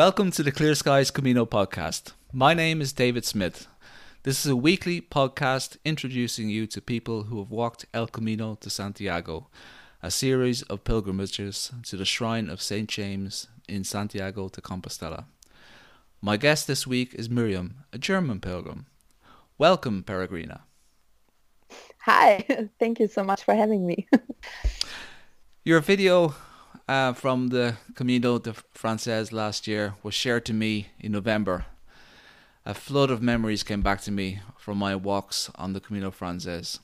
Welcome to the Clear Skies Camino podcast. My name is David Smith. This is a weekly podcast introducing you to people who have walked El Camino de Santiago, a series of pilgrimages to the shrine of St. James in Santiago de Compostela. My guest this week is Miriam, a German pilgrim. Welcome, Peregrina. Hi, thank you so much for having me. Your video uh, from the Camino de Frances last year was shared to me in November. A flood of memories came back to me from my walks on the Camino Frances.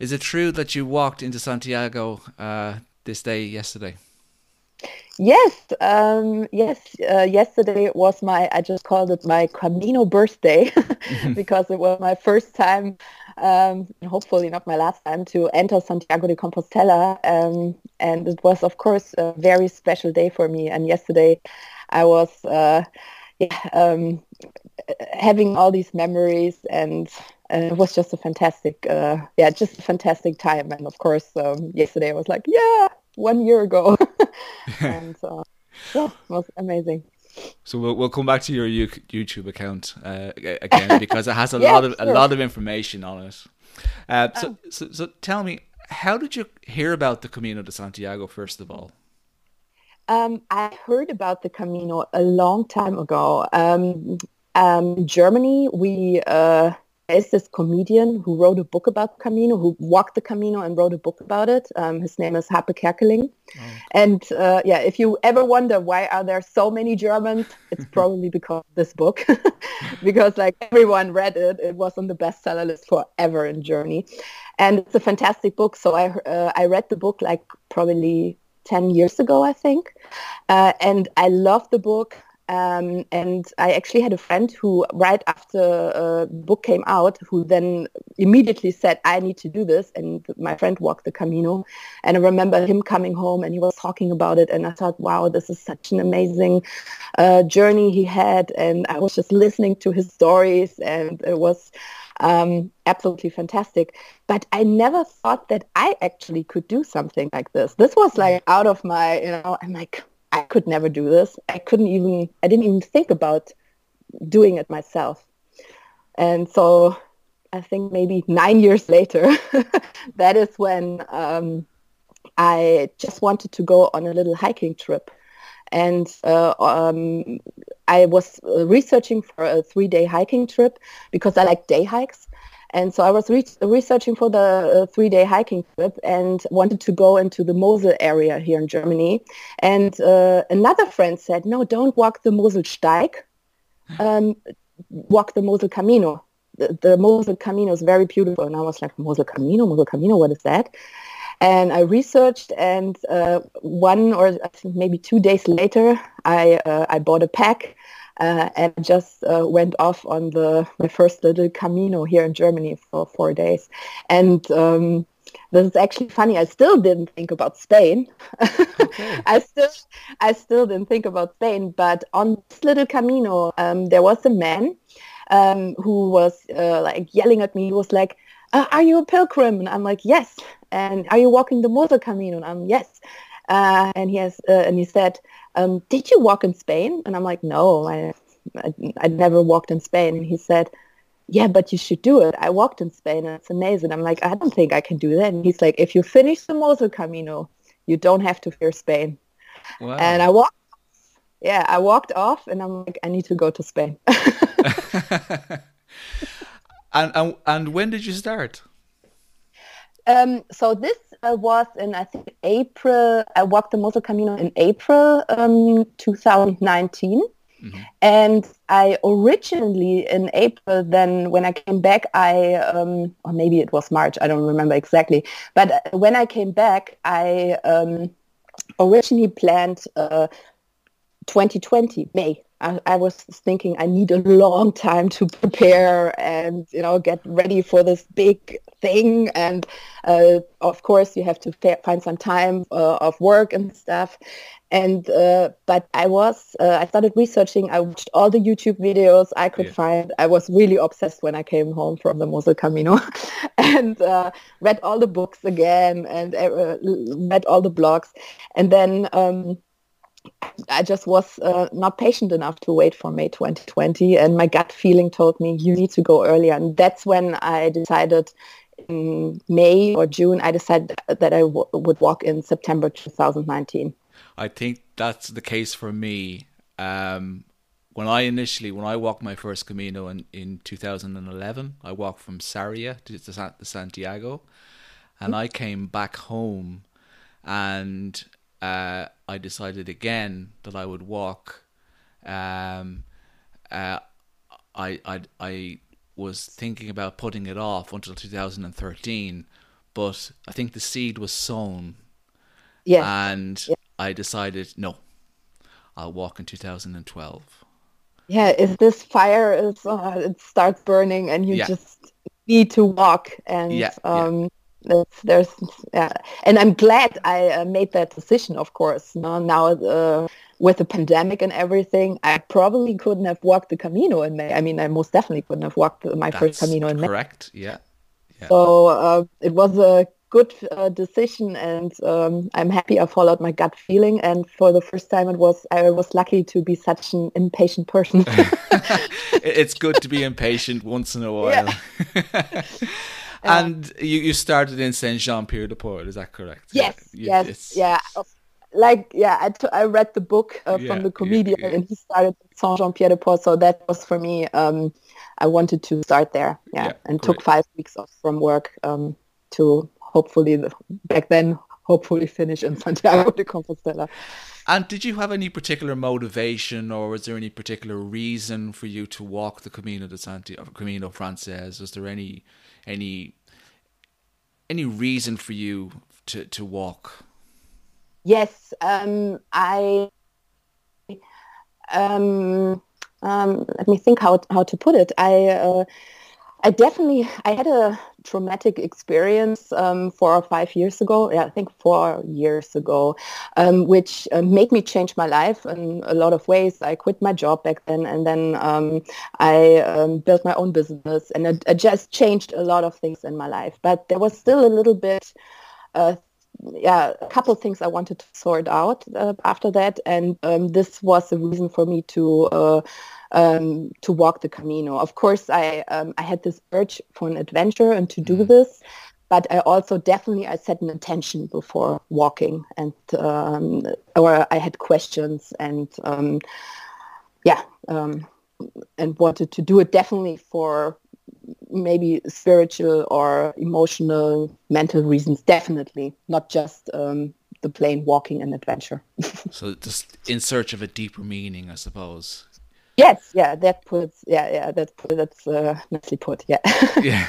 Is it true that you walked into Santiago uh, this day yesterday? Yes, um, yes. Uh, yesterday was my, I just called it my Camino birthday because it was my first time, um, hopefully not my last time, to enter Santiago de Compostela. Um, and it was, of course, a very special day for me. And yesterday I was uh, yeah, um, having all these memories and uh, it was just a fantastic, uh, yeah, just a fantastic time. And of course, um, yesterday I was like, yeah, one year ago. and uh, yeah, it was amazing. So we'll we'll come back to your YouTube account uh, again because it has a yeah, lot of sure. a lot of information on it. Uh, so, oh. so so tell me, how did you hear about the Camino de Santiago first of all? Um, I heard about the Camino a long time ago. Um, um, Germany, we uh, is this comedian who wrote a book about Camino, who walked the Camino and wrote a book about it. Um, his name is Hape Kerkeling. Oh. And uh, yeah, if you ever wonder why are there so many Germans, it's probably because of this book, because like everyone read it. It was on the bestseller list forever in Germany, and it's a fantastic book. So I uh, I read the book like probably 10 years ago, I think. Uh, and I love the book. Um, and I actually had a friend who, right after uh, the book came out, who then immediately said, I need to do this. And my friend walked the Camino. And I remember him coming home and he was talking about it. And I thought, wow, this is such an amazing uh, journey he had. And I was just listening to his stories. And it was um, absolutely fantastic. But I never thought that I actually could do something like this. This was like out of my, you know, I'm like, I could never do this. I couldn't even, I didn't even think about doing it myself. And so I think maybe nine years later, that is when um, I just wanted to go on a little hiking trip. And uh, um, I was uh, researching for a three-day hiking trip because I like day hikes. And so I was re- researching for the uh, three-day hiking trip and wanted to go into the Mosel area here in Germany. And uh, another friend said, no, don't walk the Moselsteig, um, walk the Mosel Camino. The, the Mosel Camino is very beautiful. And I was like, Mosel Camino, Mosel Camino, what is that? And I researched, and uh, one or I think maybe two days later, I uh, I bought a pack uh, and just uh, went off on the my first little Camino here in Germany for four days. And um, this is actually funny. I still didn't think about Spain. Okay. I still I still didn't think about Spain. But on this little Camino, um, there was a man um, who was uh, like yelling at me. He was like, uh, "Are you a pilgrim?" And I'm like, "Yes." and are you walking the Mosel Camino? And I'm yes. Uh, and he has, uh, and he said, um, did you walk in Spain? And I'm like, no, I, I, I never walked in Spain. And he said, yeah, but you should do it. I walked in Spain and it's amazing. I'm like, I don't think I can do that. And he's like, if you finish the Mosel Camino, you don't have to fear Spain. Wow. And I walked, yeah, I walked off and I'm like, I need to go to Spain. and, and, and when did you start? Um, so this uh, was in I think April. I walked the Mosel Camino in April um, 2019. Mm-hmm. And I originally in April, then when I came back, I, um, or maybe it was March, I don't remember exactly. But uh, when I came back, I um, originally planned uh, 2020, May. I, I, was thinking I need a long time to prepare and you know get ready for this big thing. And uh, of course, you have to fa- find some time uh, of work and stuff. And uh, but I was uh, I started researching. I watched all the YouTube videos I could yeah. find. I was really obsessed when I came home from the Mosel Camino, and uh, read all the books again and uh, read all the blogs. And then. Um, I just was uh, not patient enough to wait for May 2020, and my gut feeling told me you need to go earlier, and that's when I decided in May or June. I decided that I w- would walk in September 2019. I think that's the case for me. Um, when I initially, when I walked my first Camino in, in 2011, I walked from Sarria to, to Santiago, and I came back home, and uh, I decided again that I would walk. Um, uh, I, I, I was thinking about putting it off until 2013, but I think the seed was sown. Yeah. And yeah. I decided, no, I'll walk in 2012. Yeah, if this fire is, uh, it starts burning and you yeah. just need to walk and yeah, um, there's, there's yeah. and I'm glad I uh, made that decision. Of course, now, now uh, with the pandemic and everything, I probably couldn't have walked the Camino in May. I mean, I most definitely couldn't have walked my That's first Camino in correct. May. Correct. Yeah. yeah. So uh, it was a good uh, decision, and um, I'm happy I followed my gut feeling. And for the first time, it was I was lucky to be such an impatient person. it's good to be impatient once in a while. Yeah. and you, you started in Saint Jean Pied de Port, is that correct? Yes, you, yes, yeah. Like yeah, I, t- I read the book uh, Yeah, from the comedian, yeah, yeah. and he started Saint Jean Pied de Port, so that was for me. Um, I wanted to start there, yeah, Yeah, and great. took five weeks off from work um, to hopefully the, back then hopefully finish in Santiago de Compostela. And did you have any particular motivation, or was there any particular reason for you to walk the Camino de Santiago, Camino Frances? Was there any any any reason for you to to walk? Yes, um, I. Um, um, let me think how how to put it. I uh, I definitely I had a traumatic experience um, four or five years ago. Yeah, I think four years ago, um, which uh, made me change my life in a lot of ways. I quit my job back then, and then um, I um, built my own business, and it, it just changed a lot of things in my life. But there was still a little bit. Uh, yeah, a couple things I wanted to sort out uh, after that, and um, this was the reason for me to uh, um, to walk the Camino. Of course, I um, I had this urge for an adventure and to do this, but I also definitely I set an intention before walking, and um, or I had questions and um, yeah, um, and wanted to do it definitely for maybe spiritual or emotional, mental reasons. Definitely, not just um, the plain walking and adventure. So just in search of a deeper meaning, I suppose. Yes, yeah, that puts, yeah, yeah, that that's uh, nicely put, yeah. yeah.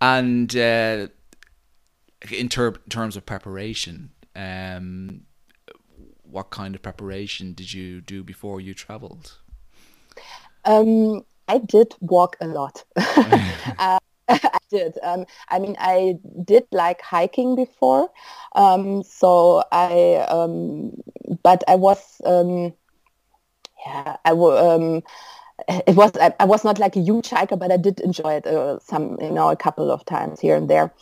And uh, in ter- terms of preparation, um, what kind of preparation did you do before you traveled? um, I did walk a lot. uh, I did. Um, I mean, I did like hiking before, um, so I, um, but I was, um, yeah, I w- um, it was I, I was not like a huge hiker, but I did enjoy it uh, some, you know, a couple of times here and there.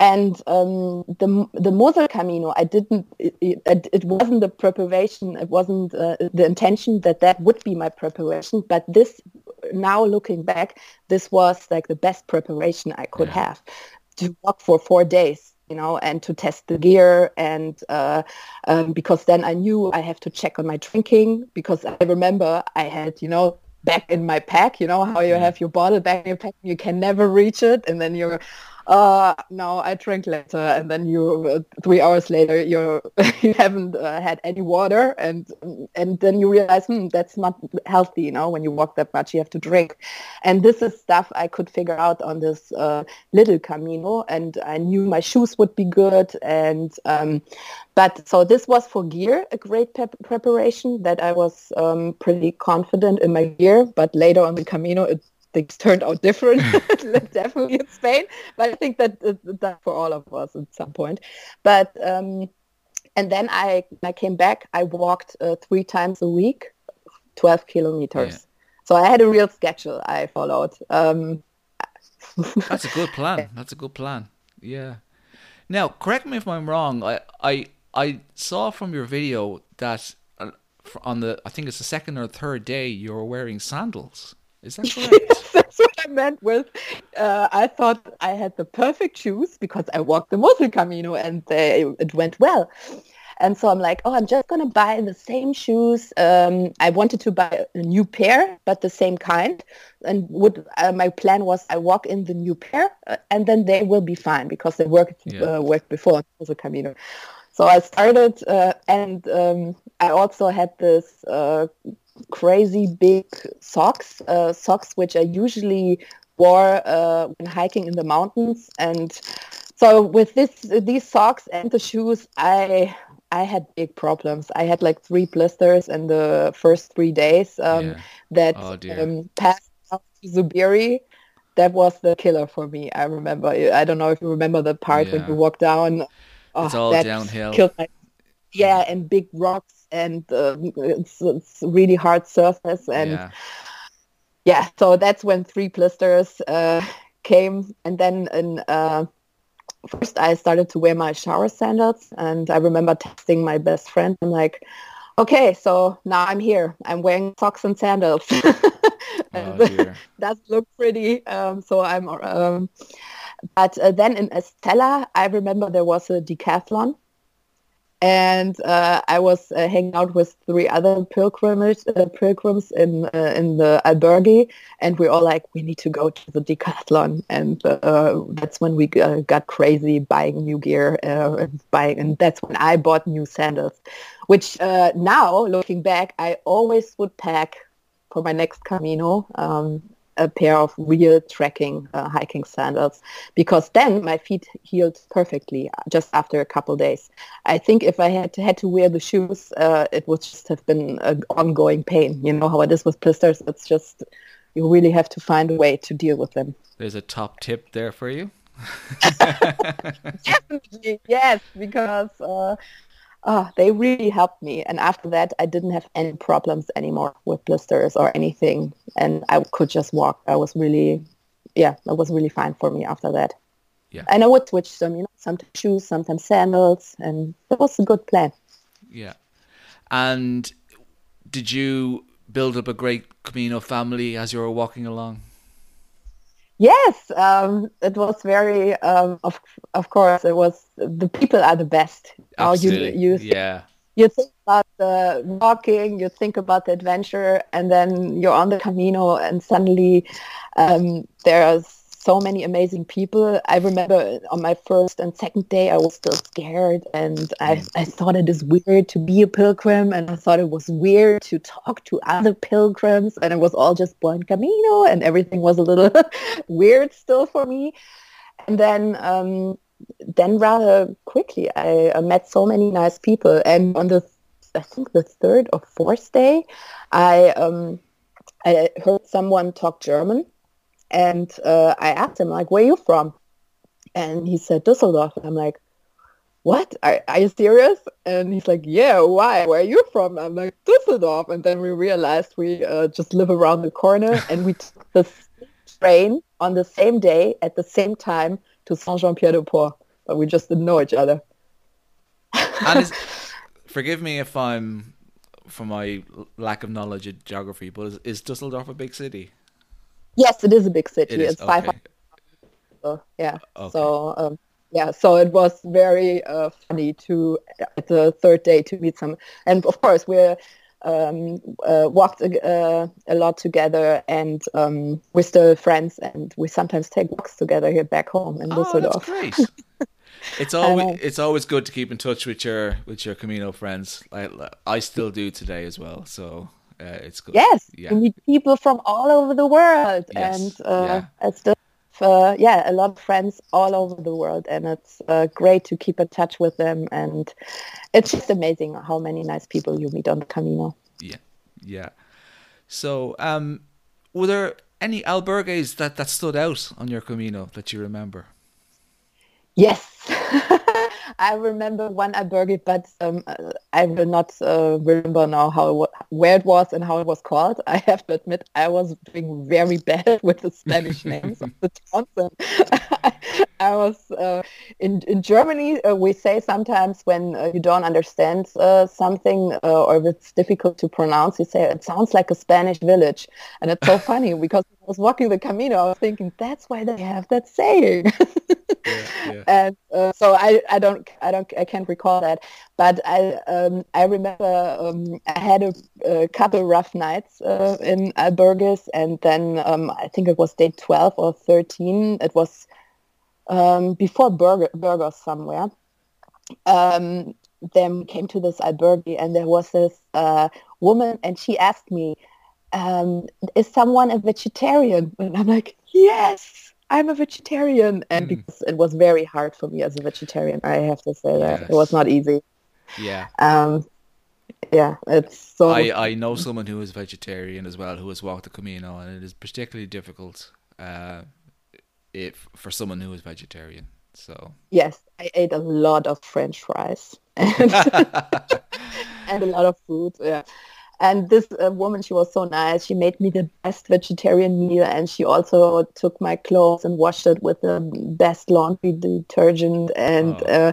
And um, the the Mosel Camino, I didn't. It, it, it wasn't the preparation. It wasn't uh, the intention that that would be my preparation. But this, now looking back, this was like the best preparation I could Yeah. have to walk for four days you know, and to test the gear. And uh, um, because then I knew I have to check on my drinking because I remember I had, you know, back in my pack, you know, how you have your bottle back in your pack, you can never reach it. And then you're, uh, no, I drink later. And then you, uh, three hours later, you're, you haven't uh, had any water. And, and then you realize, hmm, that's not healthy, you know, when you walk that much, you have to drink. And this is stuff I could figure out on this uh, little Camino. And I knew my shoes would be good. And, um, but so this was for gear, a great pep- preparation that I was um, pretty confident in my gear. But later on the Camino, it, things turned out different, definitely in Spain. But I think that that for all of us at some point. But um, and then I when I came back. I walked uh, three times a week, twelve kilometers. Yeah. So I had a real schedule I followed. Um, That's a good plan. That's a good plan. Yeah. Now, correct me if I'm wrong. I I I saw from your video that uh, on the I think it's the second or third day you were wearing sandals. Is that correct? I meant with. Uh, I thought I had the perfect shoes because I walked the Mosel Camino and they, it went well. And so I'm like, oh, I'm just going to buy the same shoes. Um, I wanted to buy a new pair, but the same kind. And would uh, my plan was I walk in the new pair uh, and then they will be fine because they worked, yeah. uh, worked before the Camino. So I started uh, and um, I also had this uh, crazy big socks, uh, socks which I usually wore when hiking in the mountains. And so with this, these socks and the shoes, I I had big problems. I had like three blisters in the first three days um, yeah. that oh, um, passed out to Zubiri. That was the killer for me. I remember. I don't know if you remember the part yeah. when you walk down. Oh, it's all downhill. My, yeah, and big rocks, and uh, it's, it's really hard surface, and yeah. yeah. So that's when three blisters uh, came, and then in uh, first I started to wear my shower sandals and I remember texting my best friend. I'm like, okay, so now I'm here. I'm wearing socks and sandals. and oh, that look pretty. Um, so I'm, um, but uh, then in Estella, I remember there was a decathlon and uh, I was uh, hanging out with three other pilgrims, uh, pilgrims in uh, in the albergue, and we all like, we need to go to the decathlon, and uh, that's when we uh, got crazy buying new gear, and buying, and that's when I bought new sandals, which now looking back, I always would pack for my next Camino. Um, a pair of real trekking uh, hiking sandals because then my feet healed perfectly just after a couple days. I think if I had to, had to wear the shoes, uh, it would just have been an ongoing pain. You know how it is with blisters. It's just you really have to find a way to deal with them. There's a top tip there for you. Definitely, yes, because uh, oh, they really helped me. And after that, I didn't have any problems anymore with blisters or anything. And I could just walk. I was really, yeah, that was really fine for me after that. Yeah. And I would switch them, you know, sometimes shoes, sometimes sandals. And it was a good plan. Yeah. And did you build up a great Camino family as you were walking along? Yes, um, it was very. Um, of of course, it was. The people are the best. Absolutely. You, you think, yeah. You think about the walking, you think about the adventure, and then you're on the Camino, and suddenly um, there's so many amazing people. I remember on my first and second day, I was still scared and I, mm. I thought it is weird to be a pilgrim and I thought it was weird to talk to other pilgrims and it was all just Buen Camino and everything was a little weird still for me. And then, um, then rather quickly, I, I met so many nice people. And on the, I think the third or fourth day, I, um, I heard someone talk German and uh, I asked him, like, where are you from? And he said, Düsseldorf. And I'm like, what? Are, are you serious? And he's like, yeah, why? Where are you from? I'm like, Düsseldorf. And then we realized we uh, just live around the corner and we took the train on the same day at the same time to Saint-Jean-Pied-de-Port. But we just didn't know each other. and is, forgive me if I'm, for my lack of knowledge of geography, but is, is Dusseldorf a big city? Yes, it is a big city. It it's five. So, yeah. Okay. So um, yeah, so it was very uh, funny to at the third day to meet some, and of course we're um, uh, walked uh, a lot together, and um, we're still friends, and we sometimes take walks together here back home in oh, That's great. it's always it's always good to keep in touch with your with your Camino friends. I I still do today as well. So uh, it's good. Yes, yeah. you meet people from all over the world, yes. and uh, yeah. it's just uh, yeah, a lot of friends all over the world, and it's uh, great to keep in touch with them. And it's just amazing how many nice people you meet on the Camino. Yeah, yeah. So, um, were there any albergues that that stood out on your Camino that you remember? Yes. I remember one albergue, but um, I will not uh, remember now how where it was and how it was called. I have to admit, I was doing very bad with the Spanish names of the towns. I was uh, in in Germany. Uh, we say sometimes when uh, you don't understand uh, something uh, or if it's difficult to pronounce, you say it sounds like a Spanish village, and it's so funny because I was walking the Camino, I was thinking that's why they have that saying. Yeah. And uh, so I, I don't I don't I can't recall that, but I um, I remember um, I had a, a, couple rough nights in albergues, and then um, I think it was day twelve or thirteen. It was um, before Burger, Burgos somewhere. Um, then came to this albergue and there was this uh, woman and she asked me, um, is someone a vegetarian? And I'm like, yes, I'm a vegetarian. And mm. because it was very hard for me as a vegetarian, I have to say yes. that. It was not easy. Yeah. Um, yeah, it's so. I, I know someone who is vegetarian as well who has walked the Camino, and it is particularly difficult. Uh, if for someone who is vegetarian. So yes, I ate a lot of French fries and, and a lot of food. Yeah, and this uh, woman, she was so nice. She made me the best vegetarian meal, and she also took my clothes and washed it with the best laundry detergent. And oh. uh,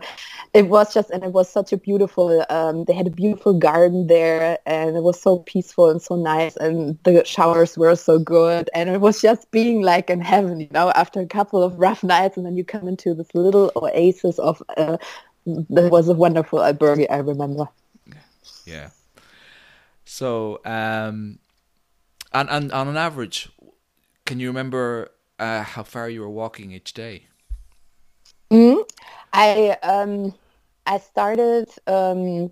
it was just, and it was such a beautiful. Um, they had a beautiful garden there, and it was so peaceful and so nice. And the showers were so good, and it was just being like in heaven, you know. After a couple of rough nights, and then you come into this little oasis of. Uh, that was a wonderful albergue. I remember. Yeah. So, um, and, and on an average, can you remember uh, how far you were walking each day? Mm-hmm. I um, I started, um,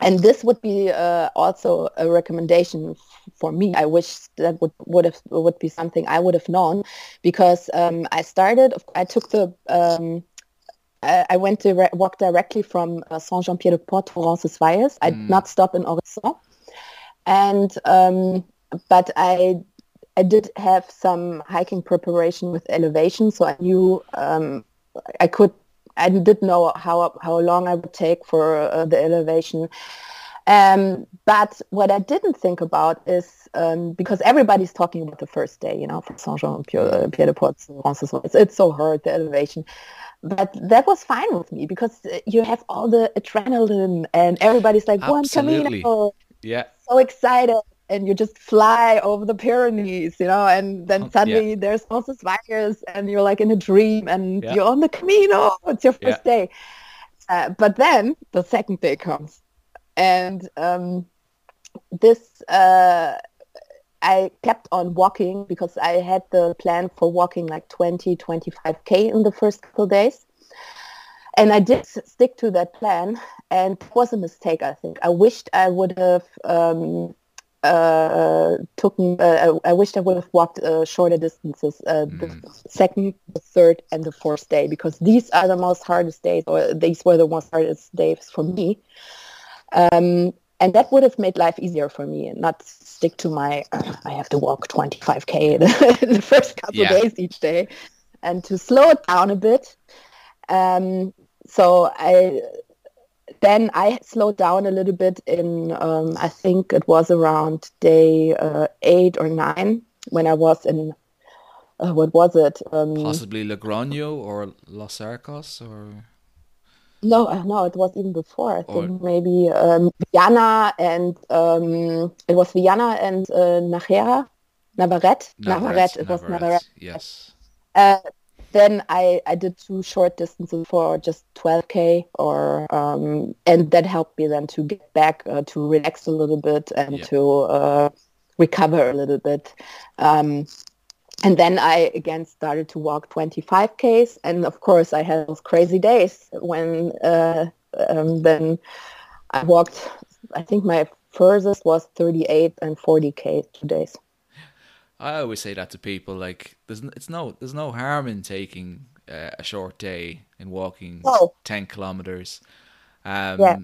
and this would be uh, also a recommendation for me. I wish that would would have would be something I would have known, because um, I started. I took the um, I went to walk directly from uh, Saint Jean Pied de Port to Roncesvalles. I mm. did not stop in Orisson and um, but I I did have some hiking preparation with elevation, so I knew um, I could I did know how how long I would take for uh, the elevation. Um, but what I didn't think about is um, because everybody's talking about the first day, you know, from Saint-Jean-Pied-de-Port it's, it's so hard, the elevation. But that was fine with me because you have all the adrenaline and everybody's like, Buen Camino, yeah. So excited. And you just fly over the Pyrenees, you know, and then suddenly yeah. there's also spires and you're like in a dream and yeah. you're on the Camino. It's your first yeah. day. Uh, but then the second day comes. And um, this, uh, I kept on walking because I had the plan for walking like 20, 25K in the first couple days. And I did stick to that plan and it was a mistake. I think I wished I would have um, uh, took. Uh, I wished I would have walked uh, shorter distances. Mm. The second, the third, and the fourth day because these are the most hardest days, or these were the most hardest days for me. Um, and that would have made life easier for me and not stick to my I have to walk 25k in the first couple yeah. days each day and to slow it down a bit um, so I then I slowed down a little bit in, um, I think it was around day uh, eight or nine when I was in, uh, what was it? Um, Possibly Logroño or Los Arcos or? No, uh, no, it was even before. I think or... maybe um, Viana and um, it was Viana and uh, Najera, Navarrete, Navarrete, it was Navarrete. Yes. Uh, then I, I did two short distances for just 12k or um, and that helped me then to get back uh, to relax a little bit and yeah. to uh, recover a little bit um, and then I again started to walk 25ks and of course I had those crazy days when uh, um, then I walked I think my furthest was 38 and 40k two days I always say that to people. Like, there's it's no there's no harm in taking uh, a short day in walking ten kilometers. Um, yeah.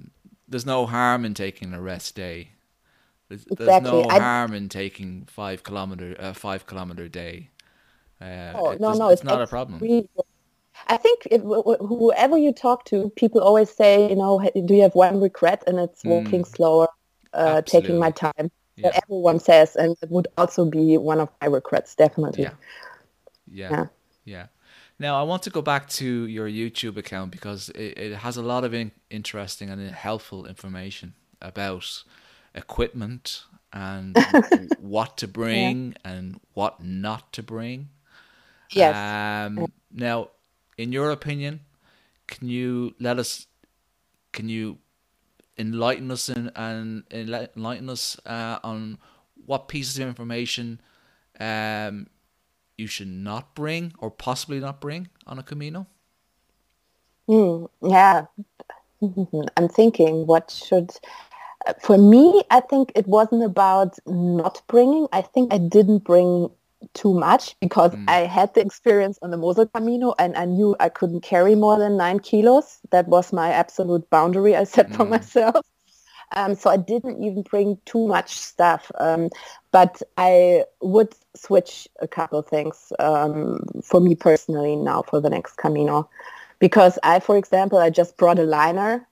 There's no harm in taking a rest day. There's, exactly. there's no I... harm in taking five kilometer a uh, five kilometer day. Uh, oh, no, no, it's, it's not a problem. Really, I think whoever you talk to, people always say, you know, do you have one regret? And it's walking mm. slower, uh, taking my time. Yeah. That everyone says, and it would also be one of my regrets, definitely. Yeah. Yeah. Yeah. yeah. Now, I want to go back to your YouTube account because it, it has a lot of in- interesting and helpful information about equipment and what to bring yeah. and what not to bring. Yes. Um, now, in your opinion, can you let us? Can you enlighten us and, and enlighten us uh, on what pieces of information um, you should not bring or possibly not bring on a Camino? Mm, yeah, I'm thinking what should. For me, I think it wasn't about not bringing. I think I didn't bring too much because mm. I had the experience on the Mosel Camino and I knew I couldn't carry more than nine kilos. That was my absolute boundary I set mm. for myself. Um, so I didn't even bring too much stuff. Um, but I would switch a couple things um, for me personally now for the next Camino. Because I, for example, I just brought a liner.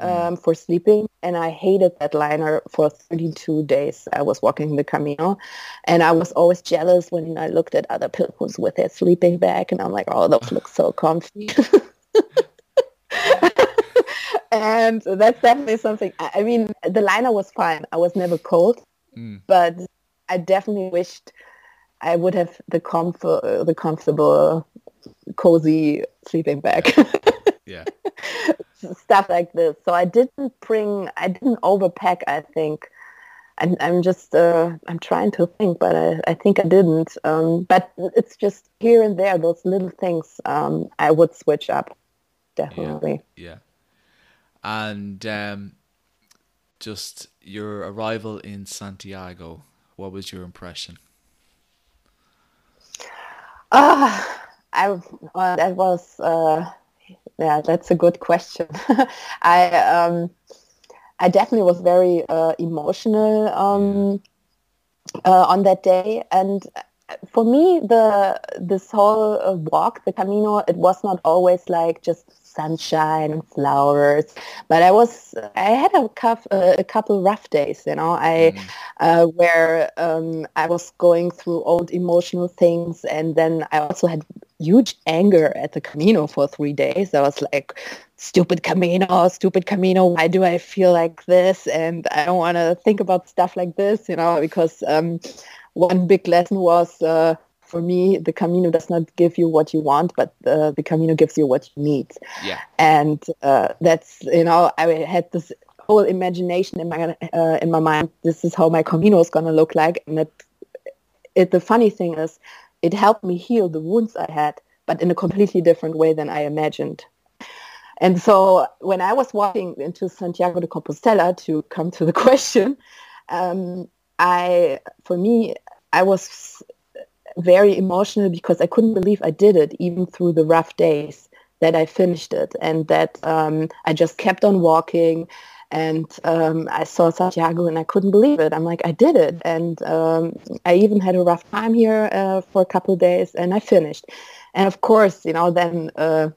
Um, for sleeping, and I hated that liner for 32 days. I was walking the Camino, and I was always jealous when I looked at other pilgrims with their sleeping bag, and I'm like, oh, those look so comfy. and that's definitely something. I mean, the liner was fine. I was never cold, mm. but I definitely wished I would have the comfort, the comfortable, cozy sleeping bag. stuff like this. So I didn't bring, I didn't overpack. I think, and I'm just, uh, I'm trying to think, but I, I think I didn't. Um, but it's just here and there, those little things. Um, I would switch up, definitely. Yeah. yeah. And um, just your arrival in Santiago, what was your impression? Ah, uh, I well, that was. Uh, yeah, that's a good question. I um, I definitely was very uh, emotional um, uh, on that day, and for me, the this whole uh, walk, the Camino, it was not always like just sunshine and flowers. But I was, I had a, couple, uh, a couple rough days, you know, I, mm. uh, where um, I was going through old emotional things. And then I also had huge anger at the Camino for three days. I was like, stupid Camino, stupid Camino. Why do I feel like this? And I don't want to think about stuff like this, you know, because um, one big lesson was uh, for me, the Camino does not give you what you want, but uh, the Camino gives you what you need. Yeah. And uh, that's, you know, I had this whole imagination in my uh, in my mind. This is how my Camino is going to look like. And it, it, the funny thing is, it helped me heal the wounds I had, but in a completely different way than I imagined. And so when I was walking into Santiago de Compostela to come to the question, um, I, for me, I was very emotional because I couldn't believe I did it, even through the rough days that I finished it and that um, I just kept on walking. And um, I saw Santiago and I couldn't believe it. I'm like, I did it. And um, I even had a rough time here uh, for a couple of days and I finished. And of course, you know, then uh,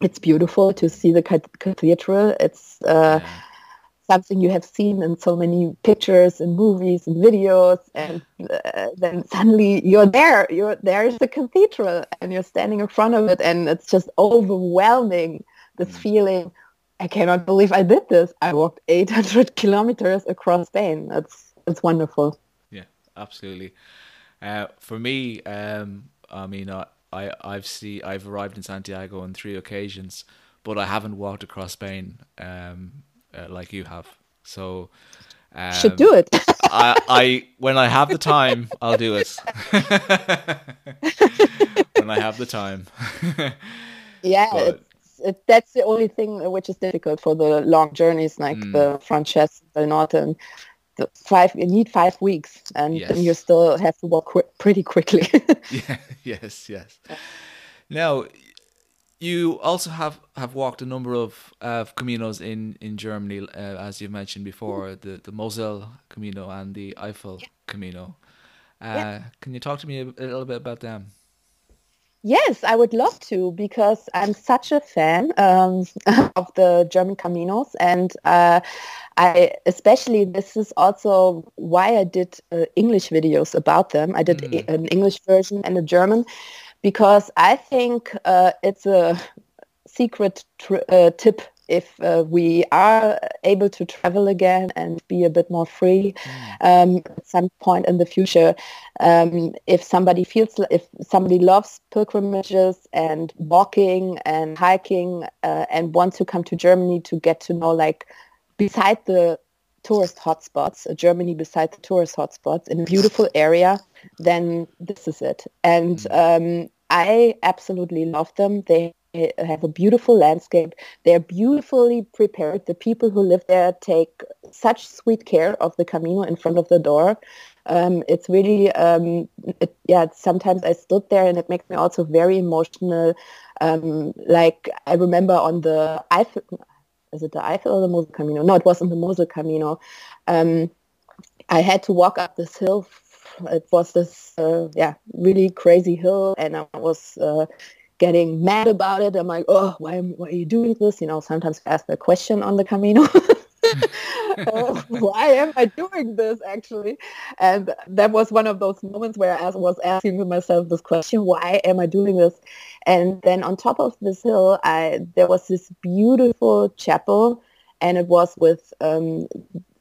it's beautiful to see the cathedral. It's uh, yeah something you have seen in so many pictures and movies and videos and uh, then suddenly you're there you're there's the cathedral and you're standing in front of it and it's just overwhelming this mm. feeling. I cannot believe i did this. I walked 800 kilometers across spain. It's it's wonderful. Yeah absolutely. Uh, for me um, i mean I, I i've see i've arrived in santiago on three occasions but i haven't walked across spain um, uh, like you have. So um, should do it. I, I when I have the time, I'll do it. when I have the time. yeah, but, it, that's the only thing which is difficult for the long journeys, like mm. the Francesca Norte. And the five, you need five weeks, and yes. then you still have to walk qu- pretty quickly. yeah. Yes. Yes. Now, you also have, have walked a number of uh, caminos in in Germany, uh, as you mentioned before, the the Mosel Camino and the Eifel yeah. Camino. Uh, yeah. Can you talk to me a, a, little bit about them? Yes, I would love to because I'm such a fan um, of the German Caminos, and uh, I especially this is also why I did uh, English videos about them. I did mm. an English version and a German because I think uh, it's a secret uh, tip if uh, we are able to travel again and be a bit more free mm. um, at some point in the future, um, if somebody feels, if somebody loves pilgrimages and walking and hiking uh, and wants to come to Germany to get to know, like, beside the tourist hotspots, uh, Germany beside the tourist hotspots in a beautiful area, then this is it. And mm. um, I absolutely love them. They have a beautiful landscape. They're beautifully prepared. The people who live there take such sweet care of the Camino in front of the door. Um, it's really, um, it, yeah, sometimes I stood there and it makes me also very emotional. Um, like I remember on the Eifel, is it the Eifel or the Mosel Camino? No, it wasn't the Mosel Camino. Um, I had to walk up this hill. It was this, uh, yeah, really crazy hill, and I was uh, getting mad about it. I'm like, oh, why, why are you doing this? You know, sometimes I ask the question on the Camino. uh, why am I doing this actually? And that was one of those moments where I was asking myself this question, why am I doing this? And then on top of this hill, I, there was this beautiful chapel and it was with um,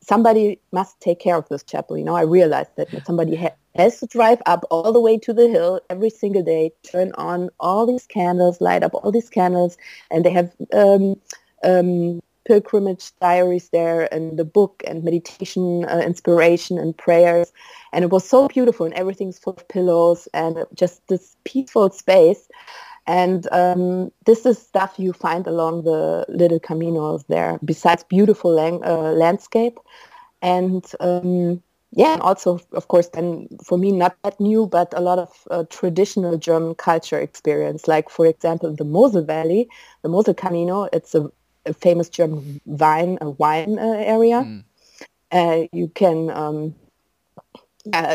somebody must take care of this chapel. You know, I realized that somebody ha- has to drive up all the way to the hill every single day, turn on all these candles, light up all these candles, and they have um, um, pilgrimage diaries there and the book and meditation uh, inspiration and prayers. And it was so beautiful and everything's full of pillows and just this peaceful space. And um, this is stuff you find along the little caminos there, besides beautiful lang- uh, landscape. And um, yeah, also, of course, then for me, not that new, but a lot of uh, traditional German culture experience. Like, for example, the Mosel Valley, the Mosel Camino, it's a, a famous German wine, a wine uh, area. Mm. Uh, you can, um,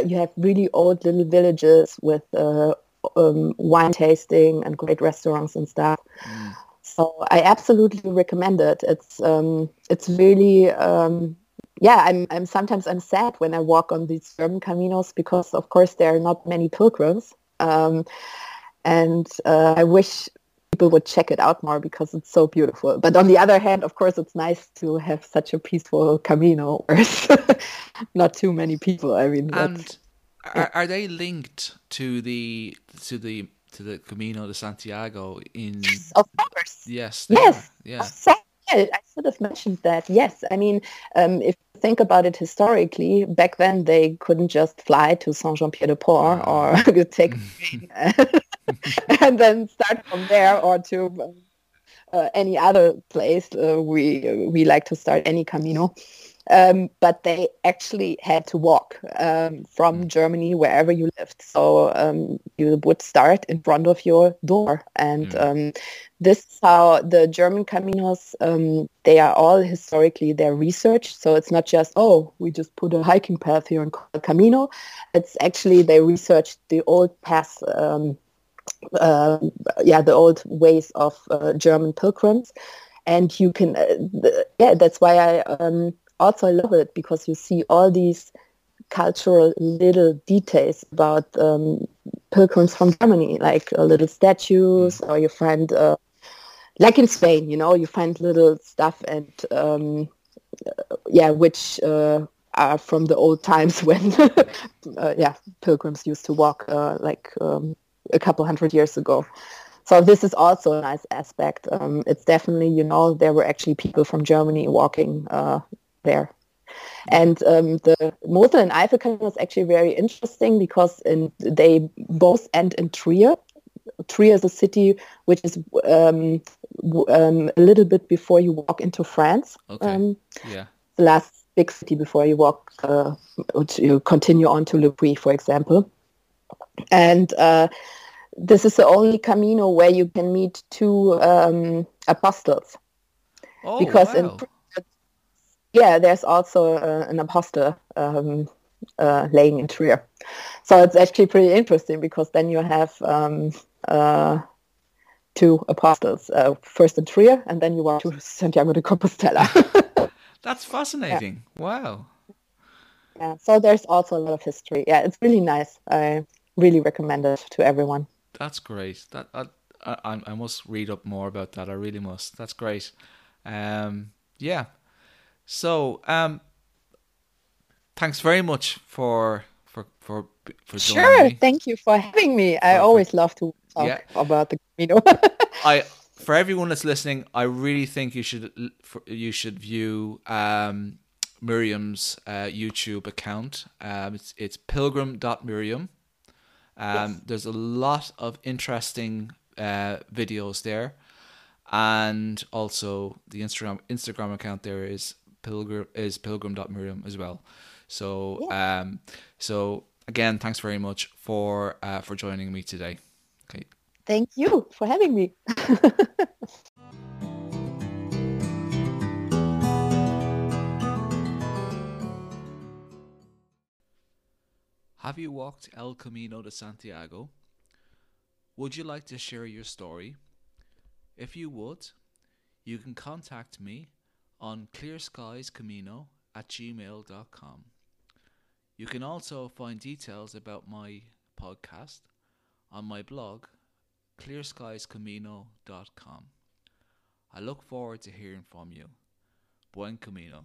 you have really old little villages with uh, um, wine tasting and great restaurants and stuff. Mm. So I absolutely recommend it. It's um, it's really um, yeah. I'm I'm sometimes I'm sad when I walk on these German caminos because of course there are not many pilgrims, um, and uh, I wish people would check it out more because it's so beautiful. But on the other hand, of course, it's nice to have such a peaceful camino where not too many people. I mean, and are, are they linked to the to the to the Camino de Santiago in yes, of course yes yes yeah I should have mentioned that. Yes, I mean, um, if you think about it historically, back then they couldn't just fly to Saint-Jean-Pied-de-Port or take and then start from there or to uh, any other place. Uh, we we like to start any Camino. Um, but they actually had to walk um, from mm. Germany wherever you lived. So um, you would start in front of your door. And mm. Um, this is how the German caminos, um, they are all historically, they're researched. So it's not just, oh, we just put a hiking path here and call it Camino. It's actually, they researched the old paths uh, yeah, the old ways of uh, German pilgrims, and you can, uh, yeah, that's why I um, also I love it because you see all these cultural little details about um, pilgrims from Germany, like uh, little statues, mm. or you find, uh, like in Spain, you know, you find little stuff and um, uh, yeah, which uh, are from the old times when, uh, yeah, pilgrims used to walk uh, like um, a couple hundred years ago. So this is also a nice aspect. Um, it's definitely, you know, there were actually people from Germany walking there. And um, the Mosel and Eifel Canal is actually very interesting because in, they both end in Trier. Trier is a city which is um, um, a little bit before you walk into France. Okay. Um, yeah. The last big city before you walk, uh, you continue on to Le Puy, for example. And uh, this is the only Camino where you can meet two um, apostles. Oh, because wow. in yeah, there's also uh, an apostle um, uh, laying in Trier. So it's actually pretty interesting because then you have um, uh, two apostles, uh, first in Trier, and then you walk to Santiago de Compostela. That's fascinating. Yeah. Wow. Yeah, so there's also a lot of history. Yeah, it's really nice. I really recommend it to everyone. That's great. That I, I, I must read up more about that. I really must. That's great. Um, yeah. So, um, thanks very much for for for for sure. Me. Thank you for having me. I always love to talk yeah. about the Camino. I for everyone that's listening, I really think you should you should view um, Miriam's uh, YouTube account. Um, it's it's pilgrim.miriam. Um, yes. There's a lot of interesting uh, videos there, and also the Instagram Instagram account there is pilgrim is pilgrim.miriam as well. So um, so again, thanks very much for uh, for joining me today. Okay. Thank you for having me. Have you walked El Camino de Santiago? Would you like to share your story? If you would, you can contact me on clearskiescamino at gmail.com. You can also find details about my podcast on my blog, clearskiescamino.com. I look forward to hearing from you. Buen Camino.